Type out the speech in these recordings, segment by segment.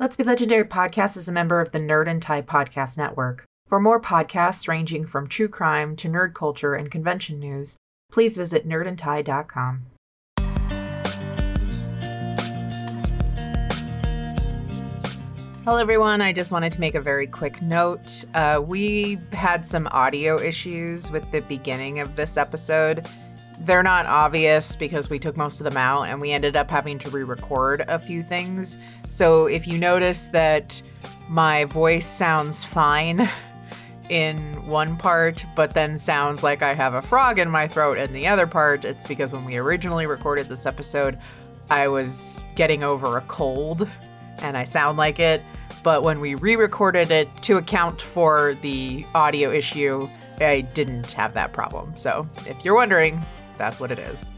Let's Be Legendary podcast is a member of the Nerd and Tie Podcast Network. For more podcasts ranging from true crime to nerd culture and convention news, please visit nerdandtie.com. Hello, everyone. I just wanted to make a very quick note. Uh, we had some audio issues with the beginning of this episode. They're not obvious because we took most of them out and we ended up having to re record a few things. So if you notice that my voice sounds fine in one part, but then sounds like I have a frog in my throat in the other part, it's because when we originally recorded this episode, I was getting over a cold and I sound like it. But when we re recorded it to account for the audio issue, I didn't have that problem. So if you're wondering, that's what it is.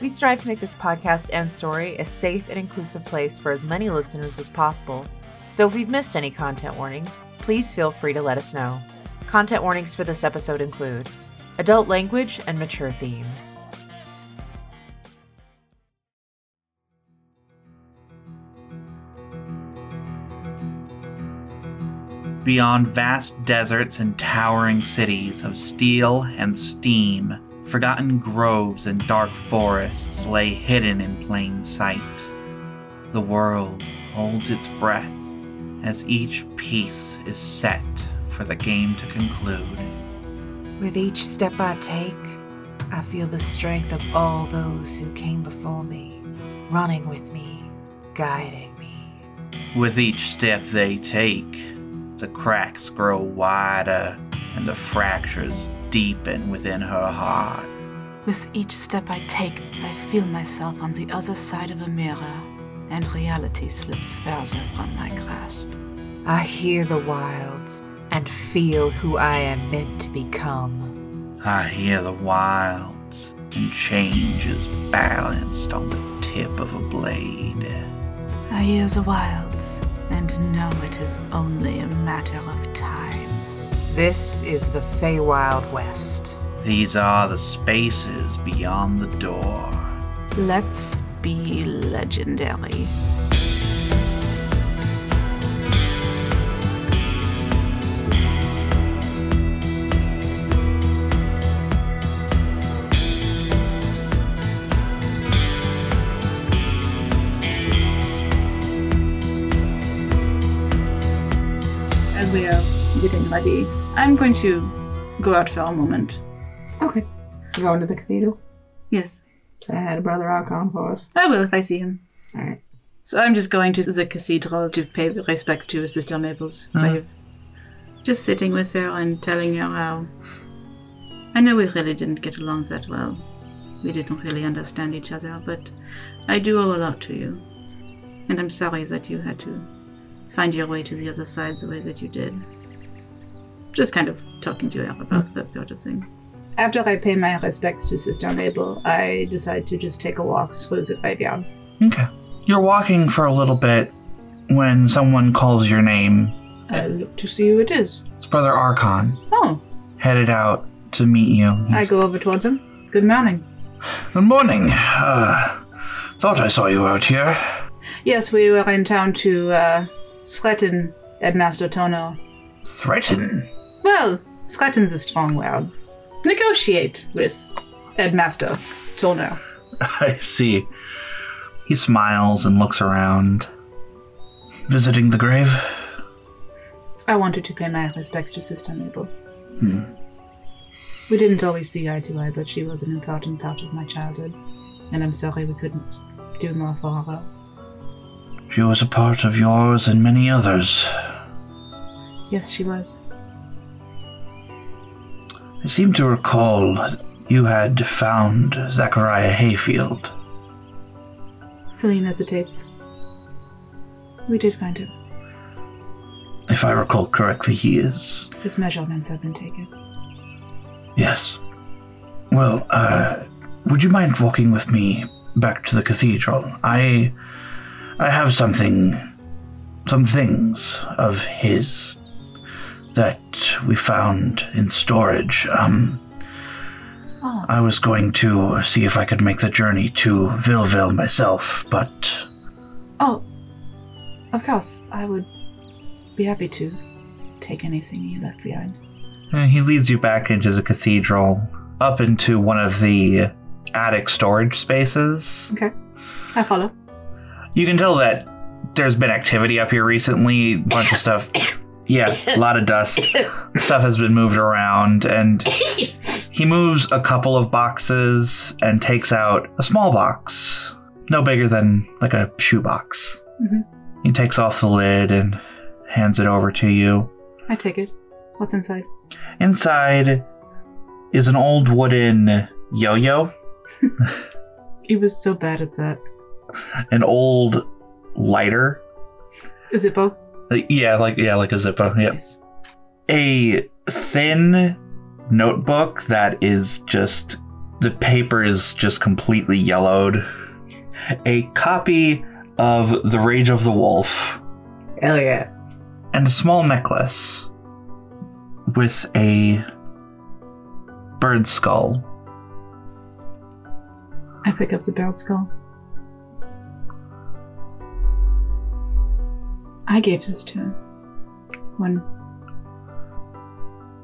We strive to make this podcast and story a safe and inclusive place for as many listeners as possible. So if we've missed any content warnings, please feel free to let us know. Content warnings for this episode include adult language and mature themes. Beyond vast deserts and towering cities of steel and steam, forgotten groves and dark forests lay hidden in plain sight. The world holds its breath as each piece is set for the game to conclude. With each step I take, I feel the strength of all those who came before me, running with me, guiding me. With each step they take, the cracks grow wider and the fractures deepen within her heart. With each step I take, I feel myself on the other side of a mirror, and reality slips further from my grasp. I hear the wilds and feel who I am meant to become. I hear the wilds, and change is balanced on the tip of a blade. I hear the wilds, and know it is only a matter of time. This is the Feywild West. These are the spaces beyond the door. Let's be legendary. We are getting ready, I'm going to go out for a moment. Okay. You going to the cathedral? Yes, Say hi to Brother Archon for us. I will if I see him. Alright. So I'm just going to the cathedral to pay respects to Sister Mabel's mm. grave. Just sitting with her and telling her how I know we really didn't get along that well. We didn't really understand each other, but I do owe a lot to you. And I'm sorry that you had to find your way to the other side the way that you did. Just kind of talking to her about that sort of thing. After I pay my respects to Sister Mabel, I decide to just take a walk through the graveyard. Okay. You're walking for a little bit when someone calls your name. I look to see who it is. It's Brother Archon, Oh, headed out to meet you. I go over towards him. Good morning. Good morning. Uh, thought I saw you out here. Yes, we were in town to uh, threaten Headmaster Tono. Threaten. Well, threaten's a strong word. Negotiate with Headmaster Tono. I see. He smiles and looks around. Visiting the grave? I wanted to pay my respects to Sister Mabel. Hmm. We didn't always see eye to eye, but she was an important part of my childhood, and I'm sorry we couldn't do more for her. She was a part of yours and many others. Yes, she was. I seem to recall you had found Zachariah Hayfield. Celine hesitates. We did find him. If I recall correctly, he is. His measurements have been taken. Yes. Well, uh, would you mind walking with me back to the cathedral? I. I have something. some things of his that we found in storage. Um. Oh, I was going to see if I could make the journey to Villeville myself, but Oh, of course, I would be happy to take anything you left behind. And he leads you back into the cathedral, up into one of the attic storage spaces. Okay. I follow. You can tell that there's been activity up here recently. A bunch of stuff. Yeah, a lot of dust. Stuff has been moved around, and he moves a couple of boxes and takes out a small box, no bigger than like a shoebox. Mhm. He takes off the lid and hands it over to you. I take it. What's inside? Inside is an old wooden yo yo, He was so bad at that. An old lighter. A Zippo? Yeah, like yeah, like a Zippo. Yep. Nice. A thin notebook that is just the paper is just completely yellowed. A copy of The Rage of the Wolf Hell yeah. and a small necklace with a bird skull. I pick up the bird skull. I gave this to him when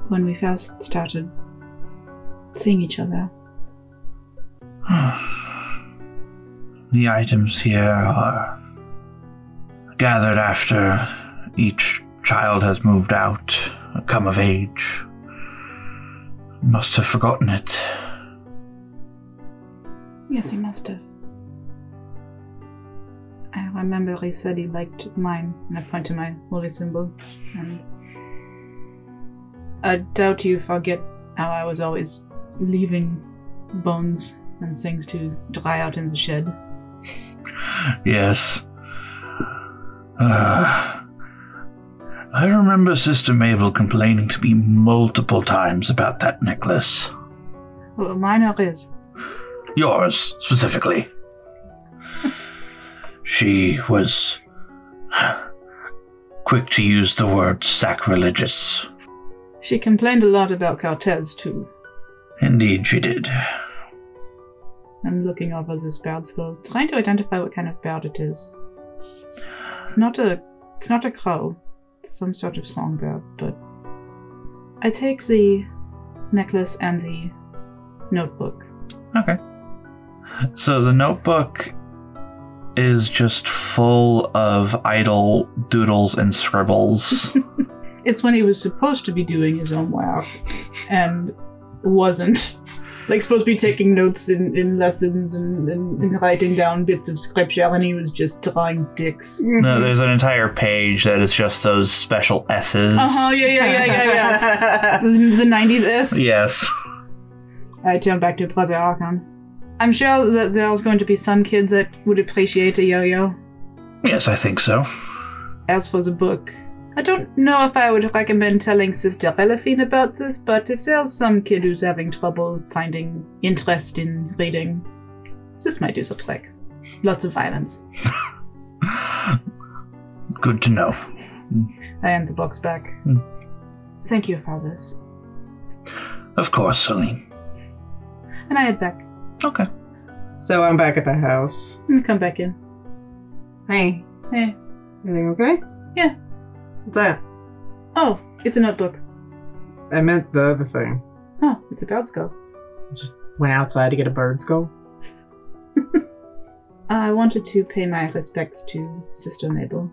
when we first started seeing each other. The items here are gathered after each child has moved out, come of age. Must have forgotten it. Yes, he must have. I remember he said he liked mine, and I point to my holy symbol. And I doubt you forget how I was always leaving bones and things to dry out in the shed. Yes. Uh, I remember Sister Mabel complaining to me multiple times about that necklace. Well, mine or his? Yours, specifically. She was quick to use the word sacrilegious. She complained a lot about cartels too. Indeed, she did. I'm looking over this bird skull, trying to identify what kind of bird it is. It's not a it's not a crow. It's some sort of songbird, but I take the necklace and the notebook. Okay. So the notebook is just full of idle doodles and scribbles. It's when he was supposed to be doing his own work and wasn't. Like supposed to be taking notes in, in lessons and, and, and writing down bits of scripture and he was just drawing dicks. no, there's an entire page that is just those special S's. Uh-huh, yeah, yeah, yeah, yeah, yeah. the 90s S. Yes. I turn back to Brother Archon. I'm sure that there's going to be some kids that would appreciate a yo-yo. Yes, I think so. As for the book, I don't know if I would recommend telling Sister Elefine about this, but if there's some kid who's having trouble finding interest in reading, this might do the trick. Lots of violence. Good to know. I hand the box back. Hmm. Thank you for this. Of course, Celine. And I head back. Okay. So I'm back at the house. And come back in. Hey, Hey. everything okay? Yeah. What's that? Oh, it's a notebook. I meant the other thing. Oh, it's a bird skull. Just went outside to get a bird skull. I wanted to pay my respects to Sister Mabel.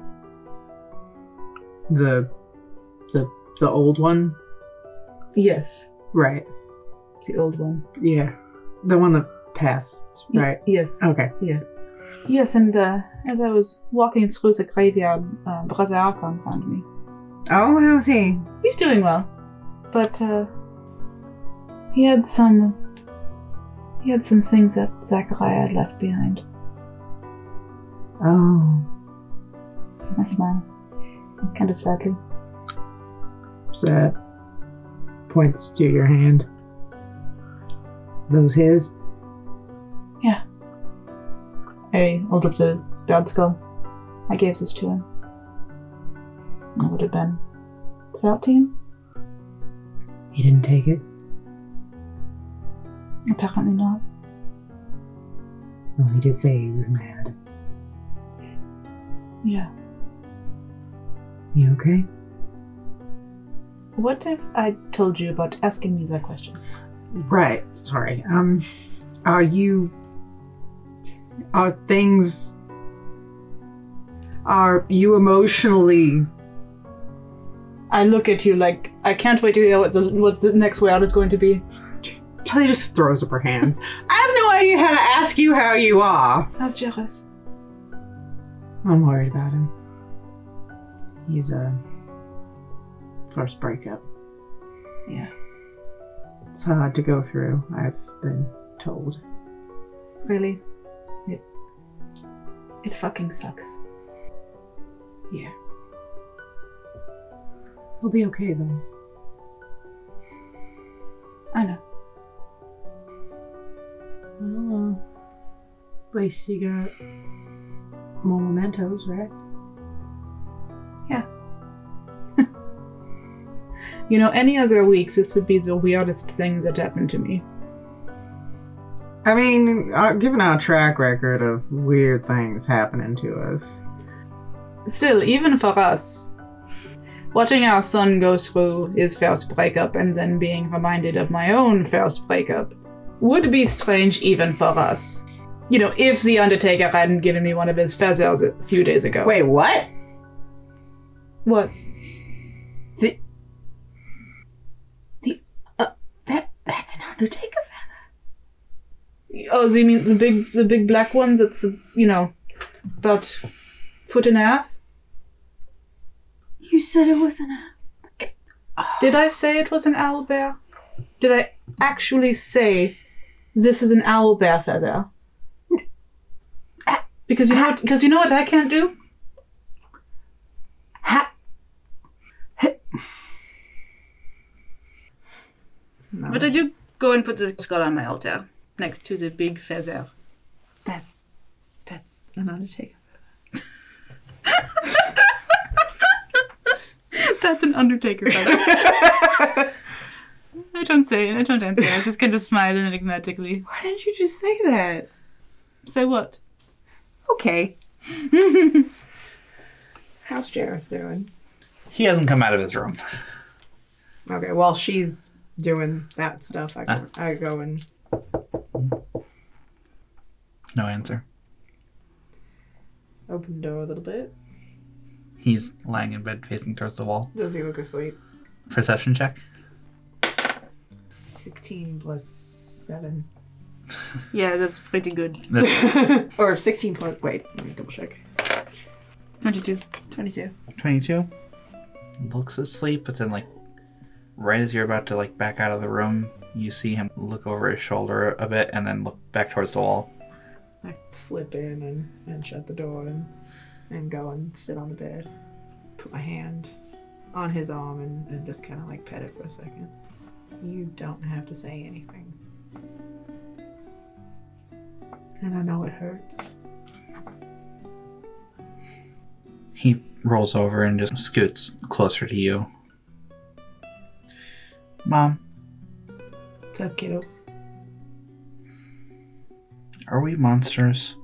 The, the, the old one. Yes, Right. the old one. Yeah. The one that Y- Right. Yes. Okay. Yeah. Yes, and uh, as I was walking through the graveyard, uh, Brother Archon found me. Oh, how's he? He's doing well, but uh, he had some. He had some things that Zachariah had left behind. Oh, I smile, kind of sadly. so that points to your hand. Those his? I hold up the bird skull. I gave this to him. It would have been thirteen. He didn't take it. Apparently not. Well, he did say he was mad. Yeah. You okay? What if I told you about asking me that question? Right. Sorry. Um, are you? Are things? Are you emotionally? I look at you like I can't wait to hear what the what the next word is going to be. Kelly just throws up her hands. I have no idea how to ask you how you are. How's Jerris? I'm worried about him. He's a first breakup. Yeah. It's hard to go through. I've been told. Really? It fucking sucks. Yeah. He'll be okay though. I know. Well, at least you got more mementos, right? Yeah. you know, any other weeks this would be the weirdest thing that happened to me. I mean, uh, given our track record of weird things happening to us, Still, even for us, watching our son go through his first breakup and then being reminded of my own first breakup would be strange even for us. You know, if the Undertaker hadn't given me one of his feathers a few days ago. wait, what? What? The, the uh, that that's an Undertaker Oh, you mean the big, the big black ones? That's you know, about foot and a half. You said it wasn't a. Did oh. I say it was an owl bear? Did I actually say this is an owl bear feather? Because you know, because you know what I can't do. Ha- But I do go and put the skull on my altar next to the big feather. That's that's an Undertaker. Feather. that's an Undertaker feather. I don't say it. I don't answer. I just kind of smile enigmatically. Why didn't you just say that? Say what? Okay. How's Jareth doing? He hasn't come out of his room. Okay, while she's doing that stuff, I go, I go and No answer. open the door a little bit. He's lying in bed facing towards the wall. Does he look asleep? Perception check. 16 plus 7. Yeah, that's pretty good. That's or 16 plus. Wait, let me double check. 22. 22. 22. Looks asleep, but then, like, right as you're about to, like, back out of the room, you see him look over his shoulder a bit and then look back towards the wall. I slip in and, and shut the door and, and go and sit on the bed. Put my hand on his arm and, and just kind of like pet it for a second. You don't have to say anything. And I know it hurts. He rolls over and just scoots closer to you. Mom, What's up, kiddo? are we monsters?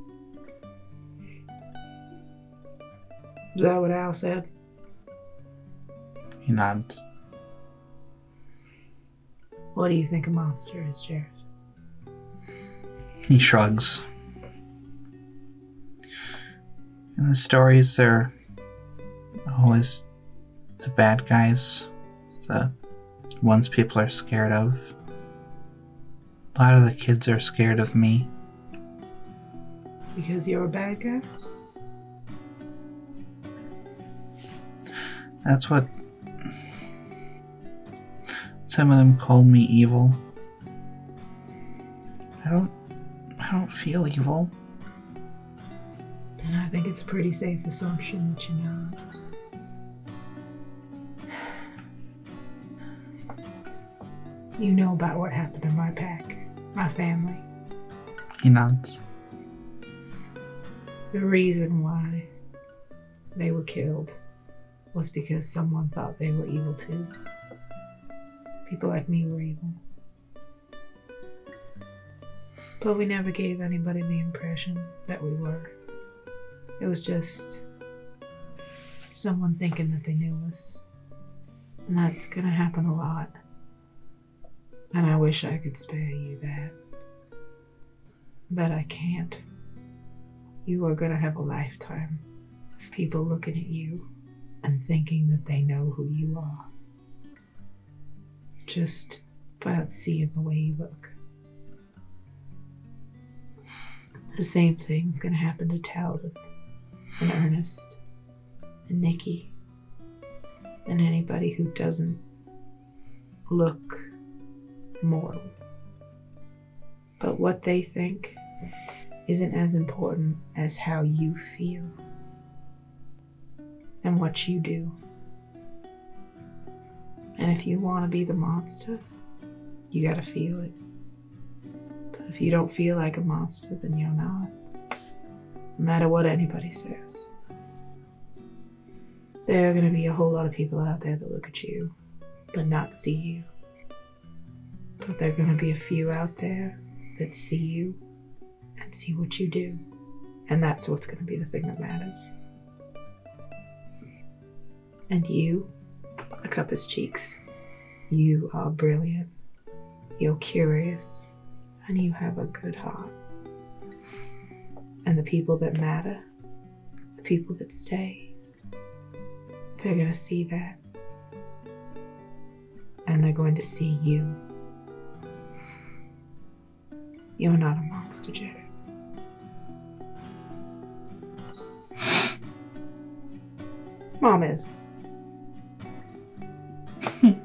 Is that what Al said? He nods. What do you think a monster is, Jareth? He shrugs. In the stories, they're always the bad guys, the ones people are scared of. A lot of the kids are scared of me. Because you're a bad guy? That's what some of them called me evil. I don't I don't feel evil. And I think it's a pretty safe assumption that you're not. You know about what happened to my pack, my family. He nods. The reason why they were killed was because someone thought they were evil too. People like me were evil. But we never gave anybody the impression that we were. It was just someone thinking that they knew us. And that's gonna happen a lot. And I wish I could spare you that. But I can't. You are gonna have a lifetime of people looking at you and thinking that they know who you are. Just by seeing the way you look. The same thing's gonna happen to Talbot and Ernest and Nikki and anybody who doesn't look mortal. But what they think isn't as important as how you feel and what you do. And if you want to be the monster, you gotta feel it. But if you don't feel like a monster, then you're not. No matter what anybody says. There are gonna be a whole lot of people out there that look at you, but not see you. But there are gonna be a few out there that see you and see what you do. And that's what's gonna be the thing that matters. And you, a cup his cheeks. You are brilliant. You're curious. And you have a good heart. And the people that matter, the people that stay, they're going to see that. And they're going to see you. You're not a monster, Jared. Mom is.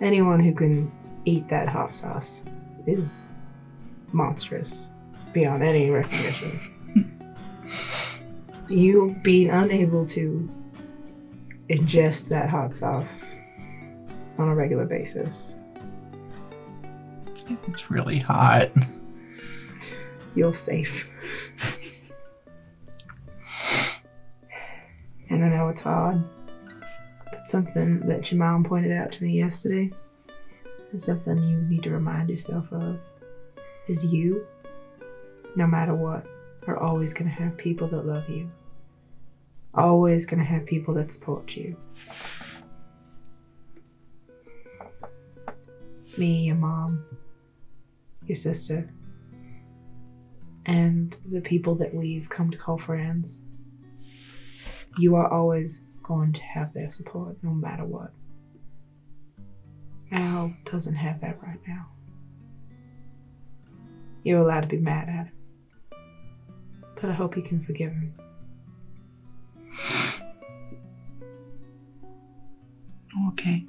Anyone who can eat that hot sauce is monstrous beyond any recognition. you being unable to ingest that hot sauce on a regular basis, It's really hot. you're safe. and I know it's hard, but something that your mom pointed out to me yesterday, and something you need to remind yourself of, is you, no matter what, are always going to have people that love you. Always going to have people that support you. Me, your mom, your sister, and the people that we've come to call friends. You are always going to have their support no matter what. Al doesn't have that right now. You're allowed to be mad at him. But I hope you can forgive him. Okay.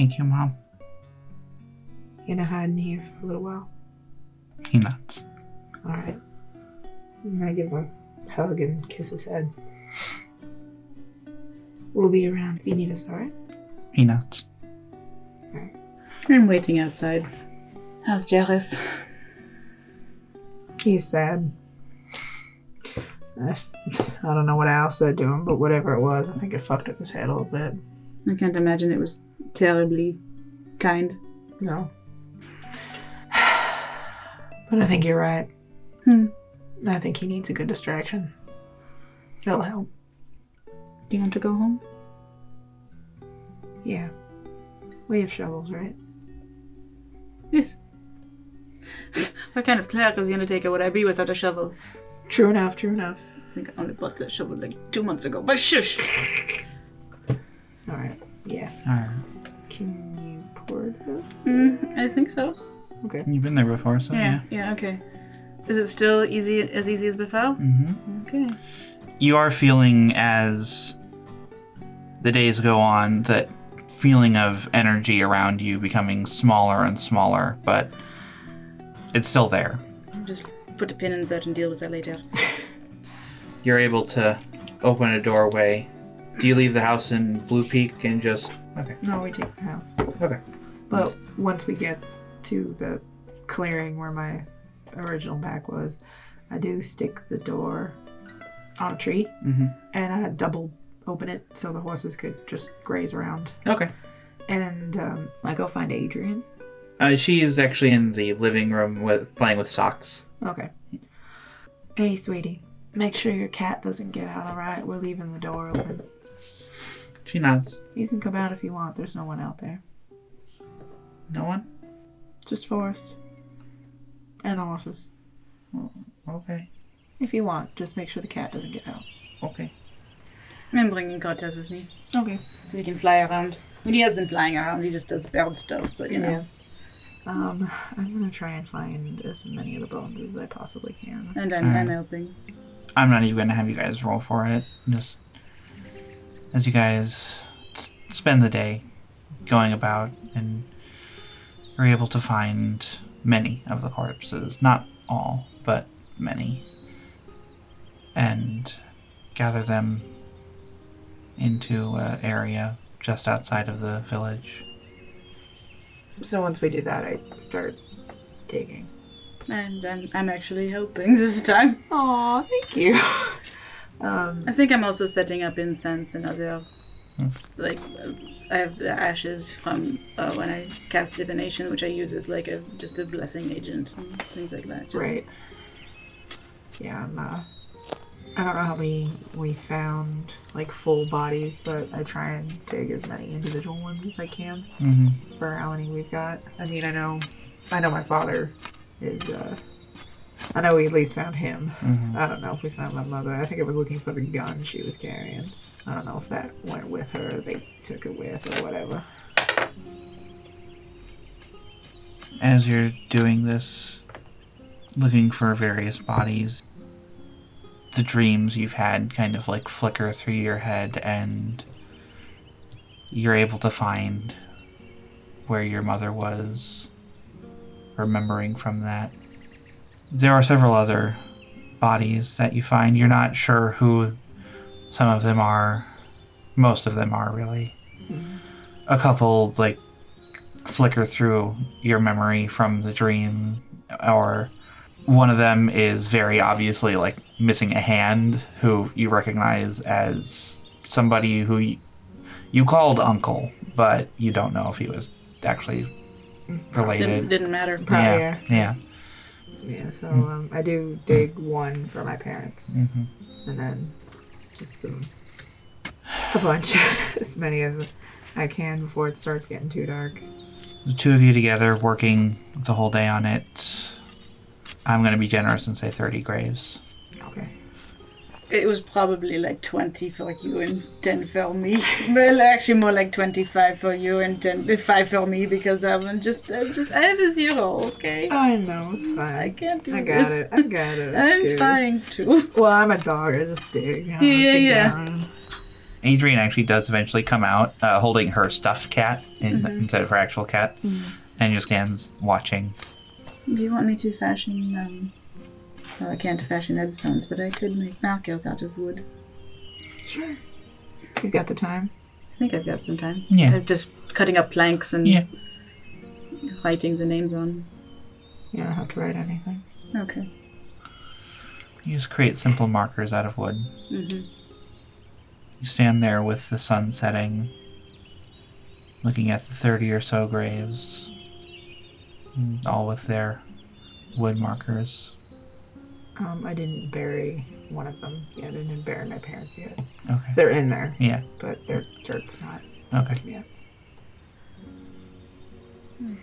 Thank you, Mom. You're gonna hide in here for a little while. He nuts. Alright. I'm gonna give him a hug and kiss his head. We'll be around if you need us, alright? He Alright. I'm waiting outside. How's Jairus? He's sad. I, I don't know what else they're doing, but whatever it was, I think it fucked up his head a little bit. I can't imagine it was terribly kind. No. But I think you're right. Hmm. I think he needs a good distraction. It'll help. Do you want to go home? Yeah. We have shovels, right? Yes. what kind of cleric is the Undertaker would I be without a shovel? True enough, true enough. I think I only bought that shovel like two months ago, but shush! Alright. Yeah. Alright. Think so. Okay. You've been there before, so Yeah, yeah. yeah, okay. Is it still easy as easy as before? Mm-hmm. Okay. You are feeling as the days go on that feeling of energy around you becoming smaller and smaller, but it's still there. I'll just put a pin in that and deal with that later. You're able to open a doorway. Do you leave the house in Blue Peak and just okay? No, we take the house. Okay. But once we get to the clearing where my original back was, I do stick the door on a tree Mm-hmm. and I double open it so the horses could just graze around. Okay. And um, I go find Adrian Uh, she is actually in the living room with playing with socks. Okay. Hey, sweetie. Make sure your cat doesn't get out, alright? We're leaving the door open. She nods. You can come out if you want. There's no one out there. No one? Just Forrest. And the horses. Okay. If you want, just make sure the cat doesn't get out. Okay. I'm bringing Cortez with me Okay. so he can fly around. I mean, he has been flying around. He just does bird stuff, but you know. Yeah. Um, I'm gonna try and find as many of the bones as I possibly can. And I'm, I'm helping. I'm not even going to have you guys roll for it. Just as you guys s- spend the day going about and you're able to find many of the corpses. Not all, but many. And gather them into an area just outside of the village. So once we do that, I start digging. And I'm, I'm actually helping this time. Aw, thank you. um, I think I'm also setting up incense and other. Like, uh, I have the ashes from uh, when I cast divination, which I use as like a just a blessing agent and things like that. Just, right. Yeah, I'm, uh, I don't know how many we found, like full bodies, but I try and dig as many individual ones as I can Mm-hmm. for how many we've got. I mean, I know, I know my father is, uh, I know we at least found him. Mm-hmm. I don't know if we found my mother. I think it was looking for the gun she was carrying. I don't know if that went with her, they took it with, or whatever. as you're doing this, looking for various bodies, the dreams you've had kind of like flicker through your head, and you're able to find where your mother was, remembering from that. There are several other bodies that you find. You're not sure who some of them are. Most of them are, really. A couple, like, flicker through your memory from the dream or one of them is very obviously like missing a hand who you recognize as somebody who y- you called uncle but you don't know if he was actually Didn't, related didn't matter. Probably, yeah yeah Yeah, so um, I do dig one for my parents, Mhm. and then just some, a bunch, as many as I can before it starts getting too dark. the two of you together working the whole day on it i'm going to be generous and say 30 graves. It was probably like 20 for you and 10 for me. well, actually, more like 25 for you and 10, uh, 5 for me because I'm just, I'm just, I have a zero, okay? I know it's fine. I can't do this. I this. got it. I got it. I'm good. trying to. Well, I'm a dog. I just dig. I don't Yeah, dig yeah. down. Adrian actually does eventually come out uh, holding her stuffed cat in, Mm-hmm. instead of her actual cat and just stands watching. Do you want me to fashion, um, well, I can't fashion headstones, but I could make markers out of wood. Sure. You've got the time. I think I've got some time. Yeah. Uh, Just cutting up planks and Yeah. writing the names on. You don't have to write anything. Okay. You just create simple markers out of wood. Mm-hmm. You stand there with the sun setting, looking at the 30 or so graves, all with their wood markers. Um, I didn't bury one of them yet. I didn't bury my parents yet. Okay. They're in there, Yeah, but their dirt's not okay. yet.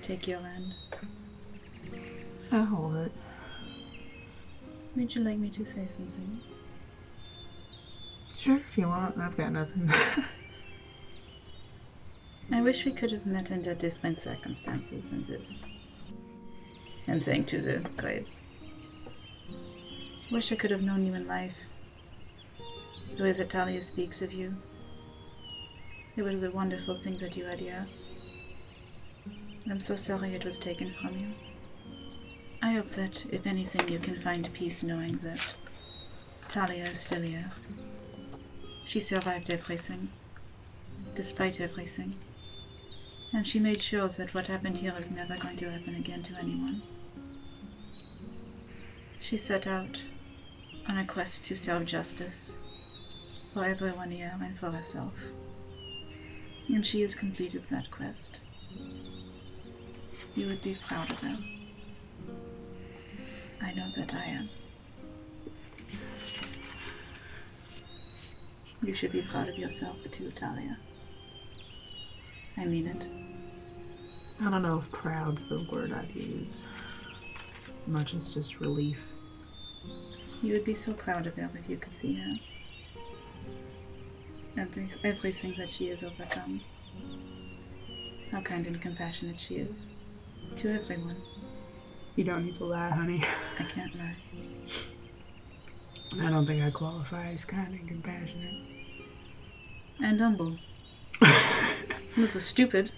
Take your hand. I'll hold it. Would you like me to say something? Sure, if you want. I've got nothing. I wish we could have met under different circumstances than this. I'm saying to the graves. Wish I could have known you in life. The way that Talia speaks of you. It was a wonderful thing that you had here. I'm so sorry it was taken from you. I hope that, if anything, you can find peace knowing that Talia is still here. She survived everything, despite everything. And she made sure that what happened here is never going to happen again to anyone. She set out on a quest to serve justice for everyone here and for herself. And she has completed that quest. You would be proud of them. I know that I am. You should be proud of yourself too, Talia. I mean it. I don't know if proud's the word I'd use. Much as just relief. You would be so proud of her if you could see her. Every, everything that she has overcome. How kind and compassionate she is. To everyone. You don't need to lie, honey. I can't lie. I don't think I qualify as kind and compassionate. And humble. A little stupid,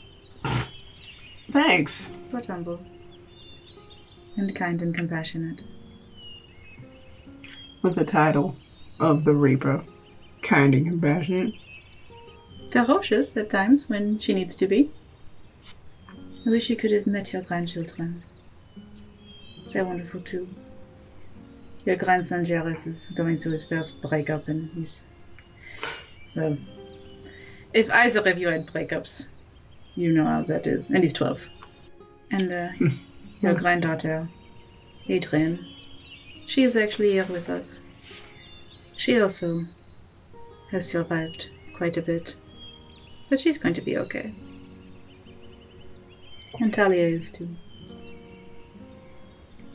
Thanks. but humble. And kind and compassionate. With the title of the Reaper. Kind and compassionate. Ferocious at times when she needs to be. I wish you could have met your grandchildren. They're wonderful too. Your grandson Jairus is going through his first breakup and he's. Well. If either of you had breakups, you know how that is. And he's 12. And uh, your granddaughter, Adrian, she is actually here with us. She also has survived quite a bit. But she's going to be okay. And Talia is too.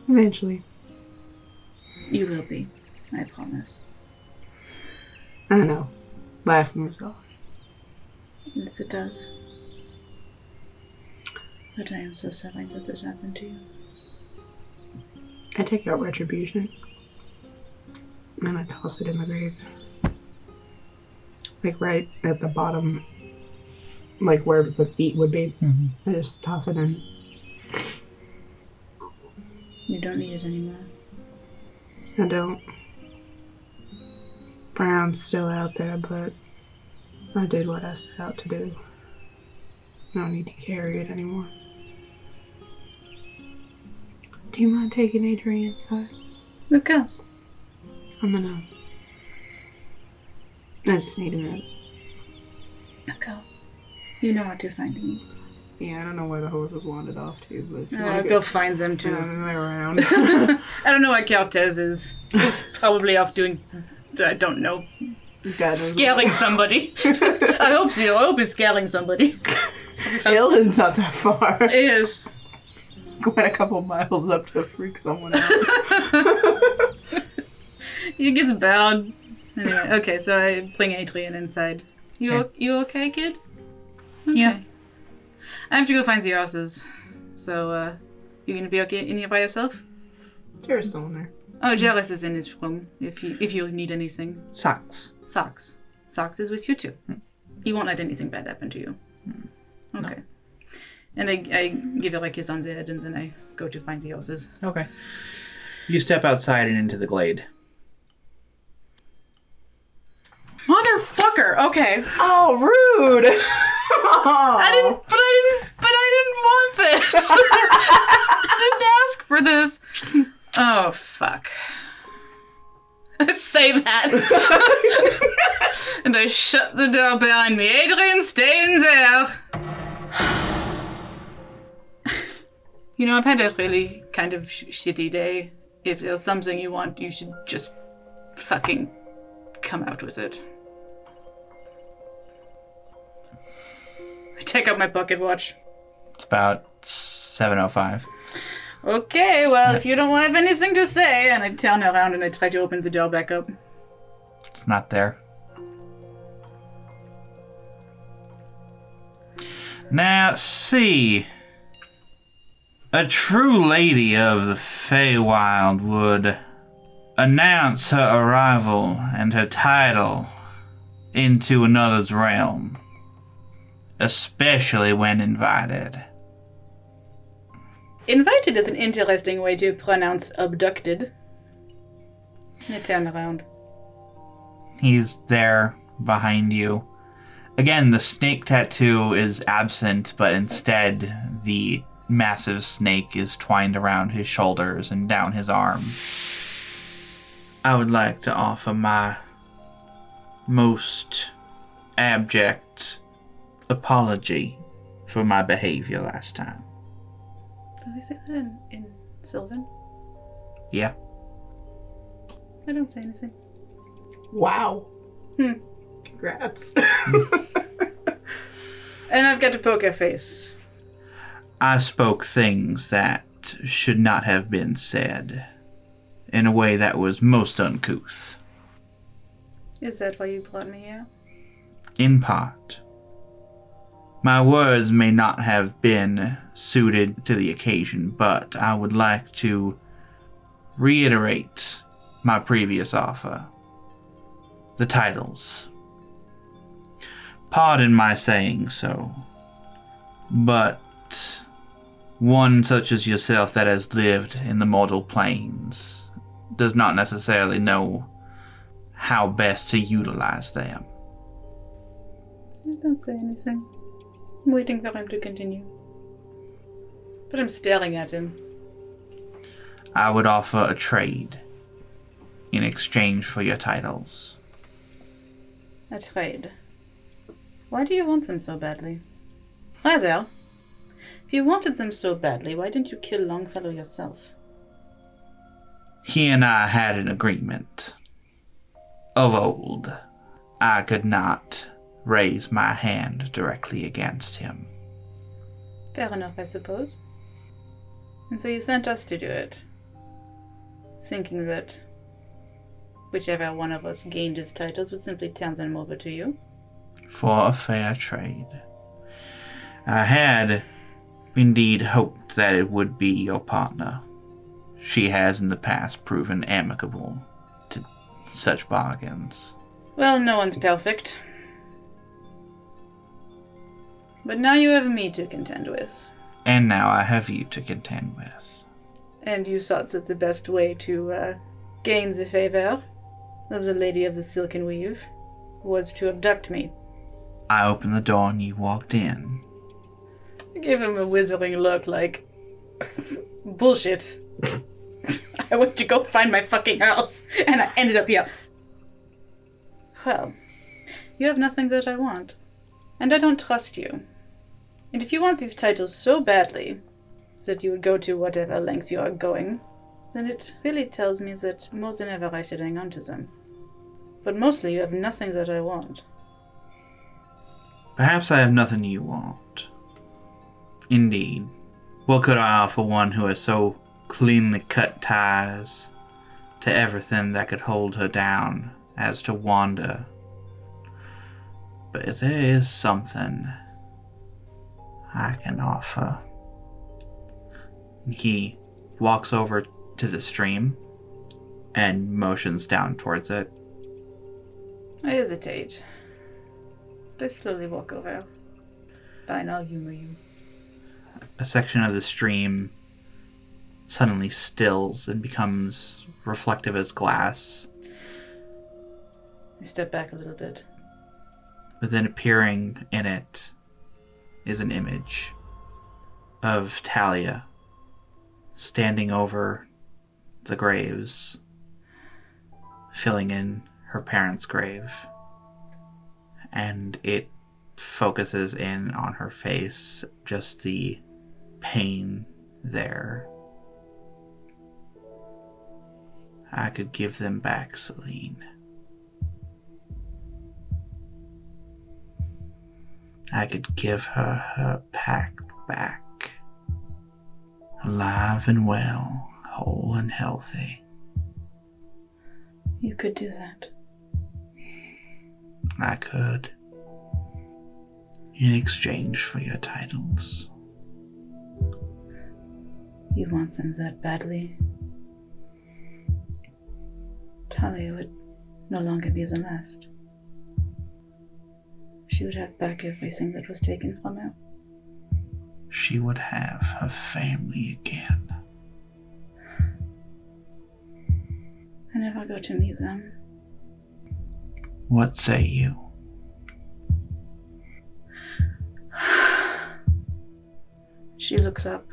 Eventually. You will be, I promise. I know. Life moves on. Yes, it does. But I am so sorry that this happened to you. I take out retribution. And I toss it in the grave. Like right at the bottom. Like where the feet would be. Mm-hmm. I just toss it in. You don't need it anymore. I don't. Brown's still out there, but I did what I set out to do. I don't need to carry it anymore. Do you mind taking Adrian inside? Of course. I'm gonna. I just need a minute. Of course. You know what to find me. Yeah, I don't know where the horses wandered off to, but if you Uh, to go find them too. they're around. I don't know what Cortez is. He's probably off doing. I don't know. Scaling somebody. I hope so. I hope he's scaling somebody. Ilden's not that far. Is. Going a couple miles up to freak someone out. He gets bowed. Anyway, okay, so I bring Adrian inside. You Okay. o- you okay, kid? Okay. Yeah. I have to go find the horses. So, uh, you gonna be okay in here by yourself? Jared's still in there. Oh, Jairus is in his room if you if you need anything. Socks. Socks. Socks is with you too. He won't let anything bad happen to you. Okay. And I, I give her a kiss on the head and then I go to find the horses. Okay. You step outside and into the glade. Motherfucker! Okay. Oh, rude! I didn't, but I didn't, but I didn't want this. I didn't ask for this. Oh fuck. Say that. and I shut the door behind me. Adrian, stay in there. You know, I've had a really kind of sh- shitty day. If there's something you want, you should just fucking come out with it. I take out my pocket watch. It's about 7.05. Okay, well, if you don't have anything to say, and I turn around and I try to open the door back up. It's not there. Now, see. A true lady of the Feywild would announce her arrival and her title into another's realm, especially when invited. Invited is an interesting way to pronounce abducted. I turn around. He's there behind you. Again, the snake tattoo is absent, but instead the massive snake is twined around his shoulders and down his arm. I would like to offer my most abject apology for my behavior last time. Did they say that in, in Sylvan? Yeah. I don't say anything. Wow. Hmm. Congrats. And I've got to poke a poker face. I spoke things that should not have been said in a way that was most uncouth. Is that why you brought me here? In part. My words may not have been suited to the occasion, but I would like to reiterate my previous offer. The titles. Pardon my saying so, but one such as yourself that has lived in the mortal planes does not necessarily know how best to utilize them. I don't say anything. I'm waiting for him to continue. But I'm staring at him. I would offer a trade in exchange for your titles. A trade. Why do you want them so badly? Razel, you wanted them so badly, why didn't you kill Longfellow yourself? He and I had an agreement. Of old, I could not raise my hand directly against him. Fair enough, I suppose. And so you sent us to do it, thinking that whichever one of us gained his titles would simply turn them over to you. for a fair trade. I had indeed hoped that it would be your partner. She has in the past proven amicable to such bargains. Well, no one's perfect. But now you have me to contend with. And now I have you to contend with. And you thought that the best way to uh, gain the favor of the Lady of the Silken Weave was to abduct me. I opened the door and you walked in. I gave him a withering look like, bullshit. I went to go find my fucking house, and I ended up here. Well, you have nothing that I want, and I don't trust you. And if you want these titles so badly that you would go to whatever lengths you are going, then it really tells me that more than ever I should hang on to them. But mostly you have nothing that I want. Perhaps I have nothing you want. Indeed. What could I offer one who has so cleanly cut ties to everything that could hold her down as to Wanda? But there is something I can offer. He walks over to the stream and motions down towards it. I hesitate. I slowly walk over. Fine, I'll humor you. A section of the stream suddenly stills and becomes reflective as glass, I step back a little bit. but then appearing in it is an image of Talia standing over the graves, filling in her parents' grave. And it focuses in on her face, just the pain there. I could give them back, Celine. I could give her her pack back. Alive and well, whole and healthy. You could do that. I could. In exchange for your titles. You want them that badly. Talia would no longer be the last. She would have back everything that was taken from her. She would have her family again. I never got to meet them. What say you? She looks up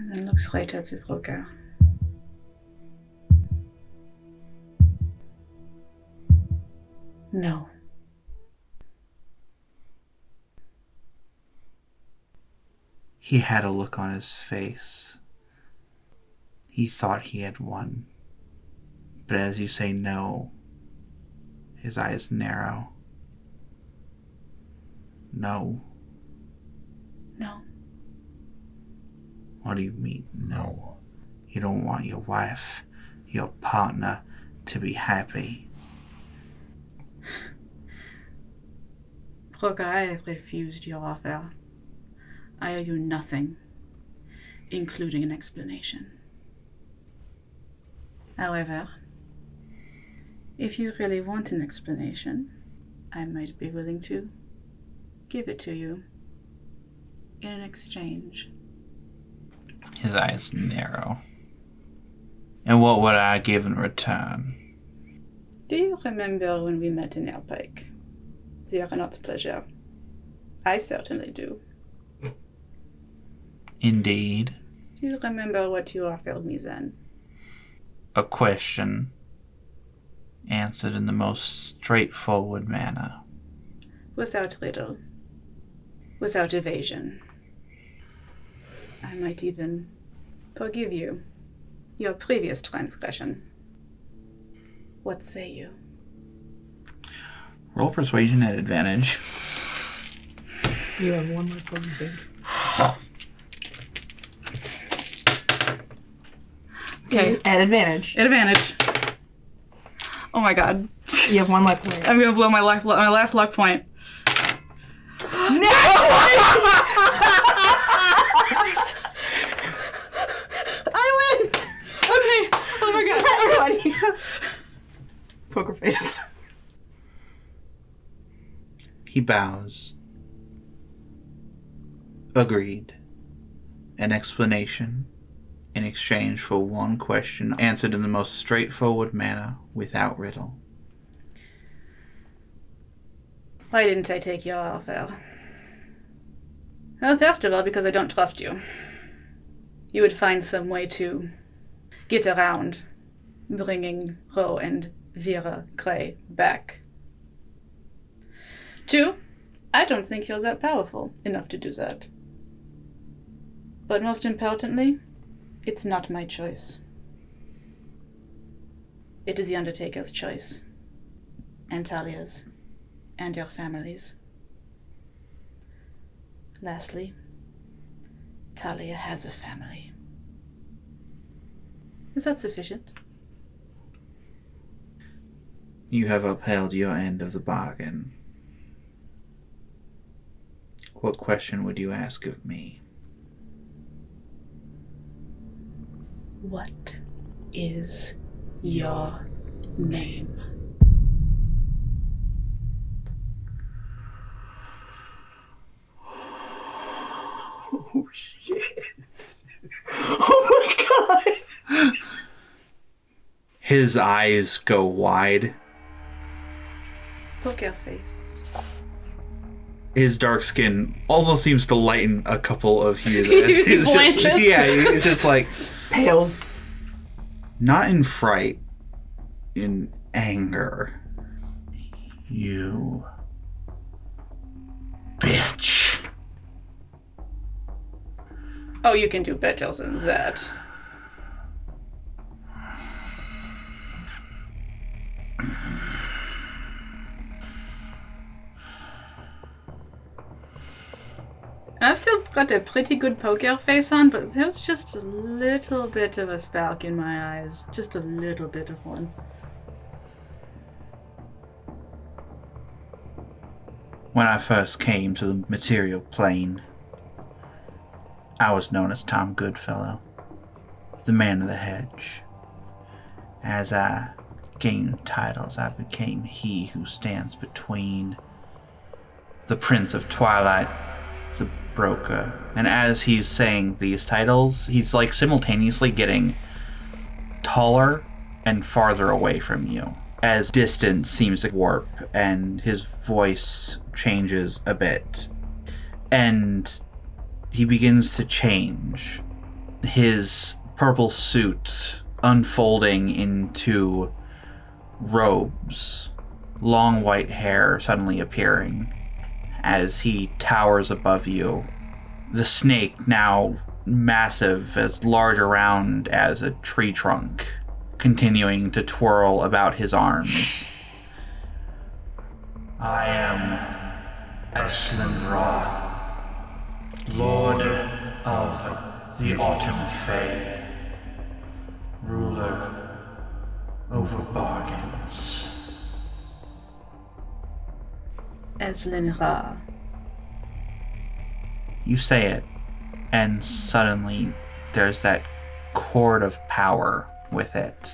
and then looks right at the broker. No. He had a look on his face. He thought he had won. But as you say no, his eyes narrow. No. No. What do you mean, no? You don't want your wife, your partner, to be happy. Broker, I refused your offer. I owe you nothing, including an explanation. However, if you really want an explanation, I might be willing to give it to you in exchange. His eyes narrow. And what would I give in return? Do you remember when we met in Airpike? The aeronaut's pleasure. I certainly do. Indeed. Do you remember what you offered me then? A question answered in the most straightforward manner. Without riddle. Without evasion. I might even forgive you your previous transgression. What say you? Roll persuasion at advantage. You have one left on the. Okay, At advantage. At advantage. Oh my god. You have one luck point. I'm gonna blow my last my last luck point. I win! Okay. Oh my god. Poker face. He bows. Agreed. An explanation in exchange for one question answered in the most straightforward manner without riddle. Why didn't I take your offer? Well, first of all, because I don't trust you. You would find some way to get around bringing Ro and Vera Gray back. Two, I don't think you're that powerful enough to do that. But most importantly, it's not my choice. It is the Undertaker's choice. And Talia's and your families. Lastly, Talia has a family. Is that sufficient? You have upheld your end of the bargain. What question would you ask of me? What is your name? Oh shit. Oh my god. His eyes go wide. Poker face. His dark skin almost seems to lighten a couple of hues. It's just- yeah, it's just like Pales. not in fright, in anger. You bitch. Oh, you can do better than that. I've still got a pretty good poker face on, but there's just a little bit of a spark in my eyes. Just a little bit of one. When I first came to the material plane, I was known as Tom Goodfellow, the man of the hedge. As I gained titles, I became he who stands between the Prince of Twilight, the Broker. Uh, and as he's saying these titles, he's like simultaneously getting taller and farther away from you as distance seems to warp and his voice changes a bit. And he begins to change. His purple suit unfolding into robes, long white hair suddenly appearing as he towers above you the snake, now massive, as large around as a tree trunk, continuing to twirl about his arms. I am Eslan Ra, Lord of the Autumn Fae, ruler over bargains. Eslin Ra. You say it, and suddenly there's that chord of power with it.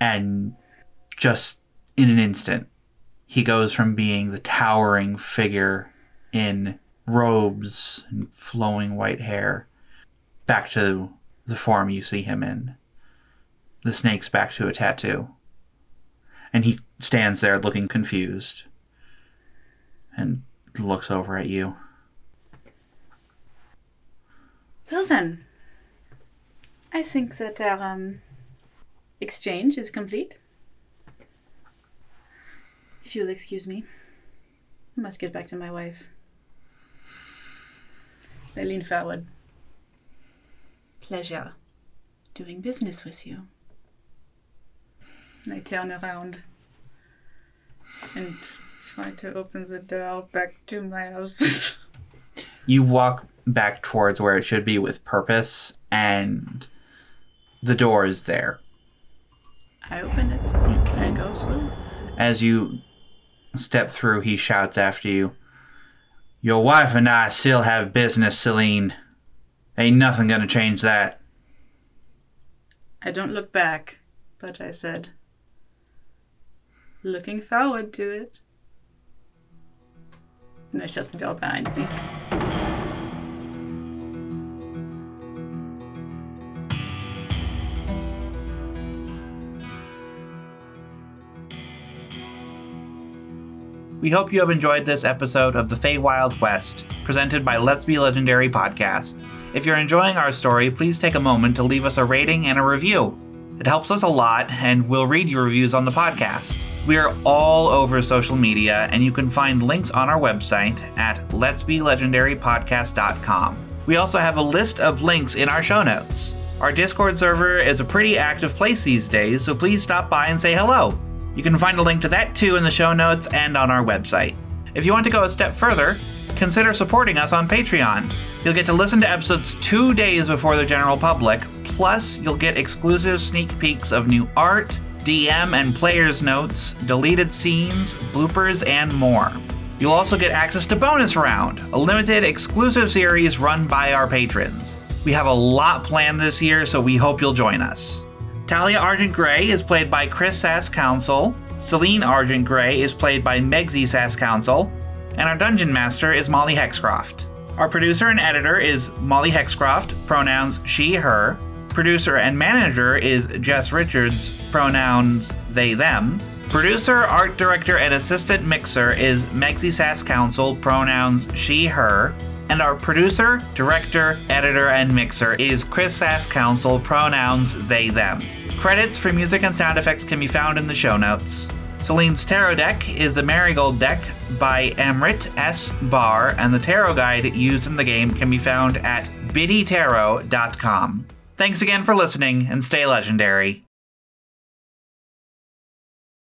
And just in an instant, he goes from being the towering figure in robes and flowing white hair back to the form you see him in. The snake's back to a tattoo. And he stands there looking confused and looks over at you. Well then, I think that our um, exchange is complete. If you'll excuse me, I must get back to my wife. I lean forward. Pleasure doing business with you. And I turn around and try to open the door back to my house. you walk back towards where it should be with purpose, and the door is there. I open it and I go through. As you step through, he shouts after you Your wife and I still have business, Celine. Ain't nothing gonna change that. I don't look back, but I said, looking forward to it. And I shut the door behind me. We hope you have enjoyed this episode of the Feywild West, presented by Let's Be Legendary podcast. If you're enjoying our story, please take a moment to leave us a rating and a review. It helps us a lot, and we'll read your reviews on the podcast. We are all over social media, and you can find links on our website at Let's Be Legendary letsbelegendarypodcast.com. We also have a list of links in our show notes. Our Discord server is a pretty active place these days, so please stop by and say hello. You can find a link to that too in the show notes and on our website. If you want to go a step further, consider supporting us on Patreon. You'll get to listen to episodes two days before the general public, plus, you'll get exclusive sneak peeks of new art, DM and player's notes, deleted scenes, bloopers, and more. You'll also get access to Bonus Round, a limited exclusive series run by our patrons. We have a lot planned this year, so we hope you'll join us. Talia Argent Grey is played by Chris Sass Council. Celine Argent Grey is played by Megsy Sass Council. And our dungeon master is Molly Hexcroft. Our producer and editor is Molly Hexcroft, pronouns she, her. Producer and manager is Jess Richards, pronouns they, them. Producer, art director, and assistant mixer is Megsy Sass Council, pronouns she, her. And our producer, director, editor, and mixer is Chris Sass Council, pronouns they, them. Credits for music and sound effects can be found in the show notes. Celine's tarot deck is the Marigold deck by Amrit S. Barr, and the tarot guide used in the game can be found at biddytarot.com. Thanks again for listening, and stay legendary.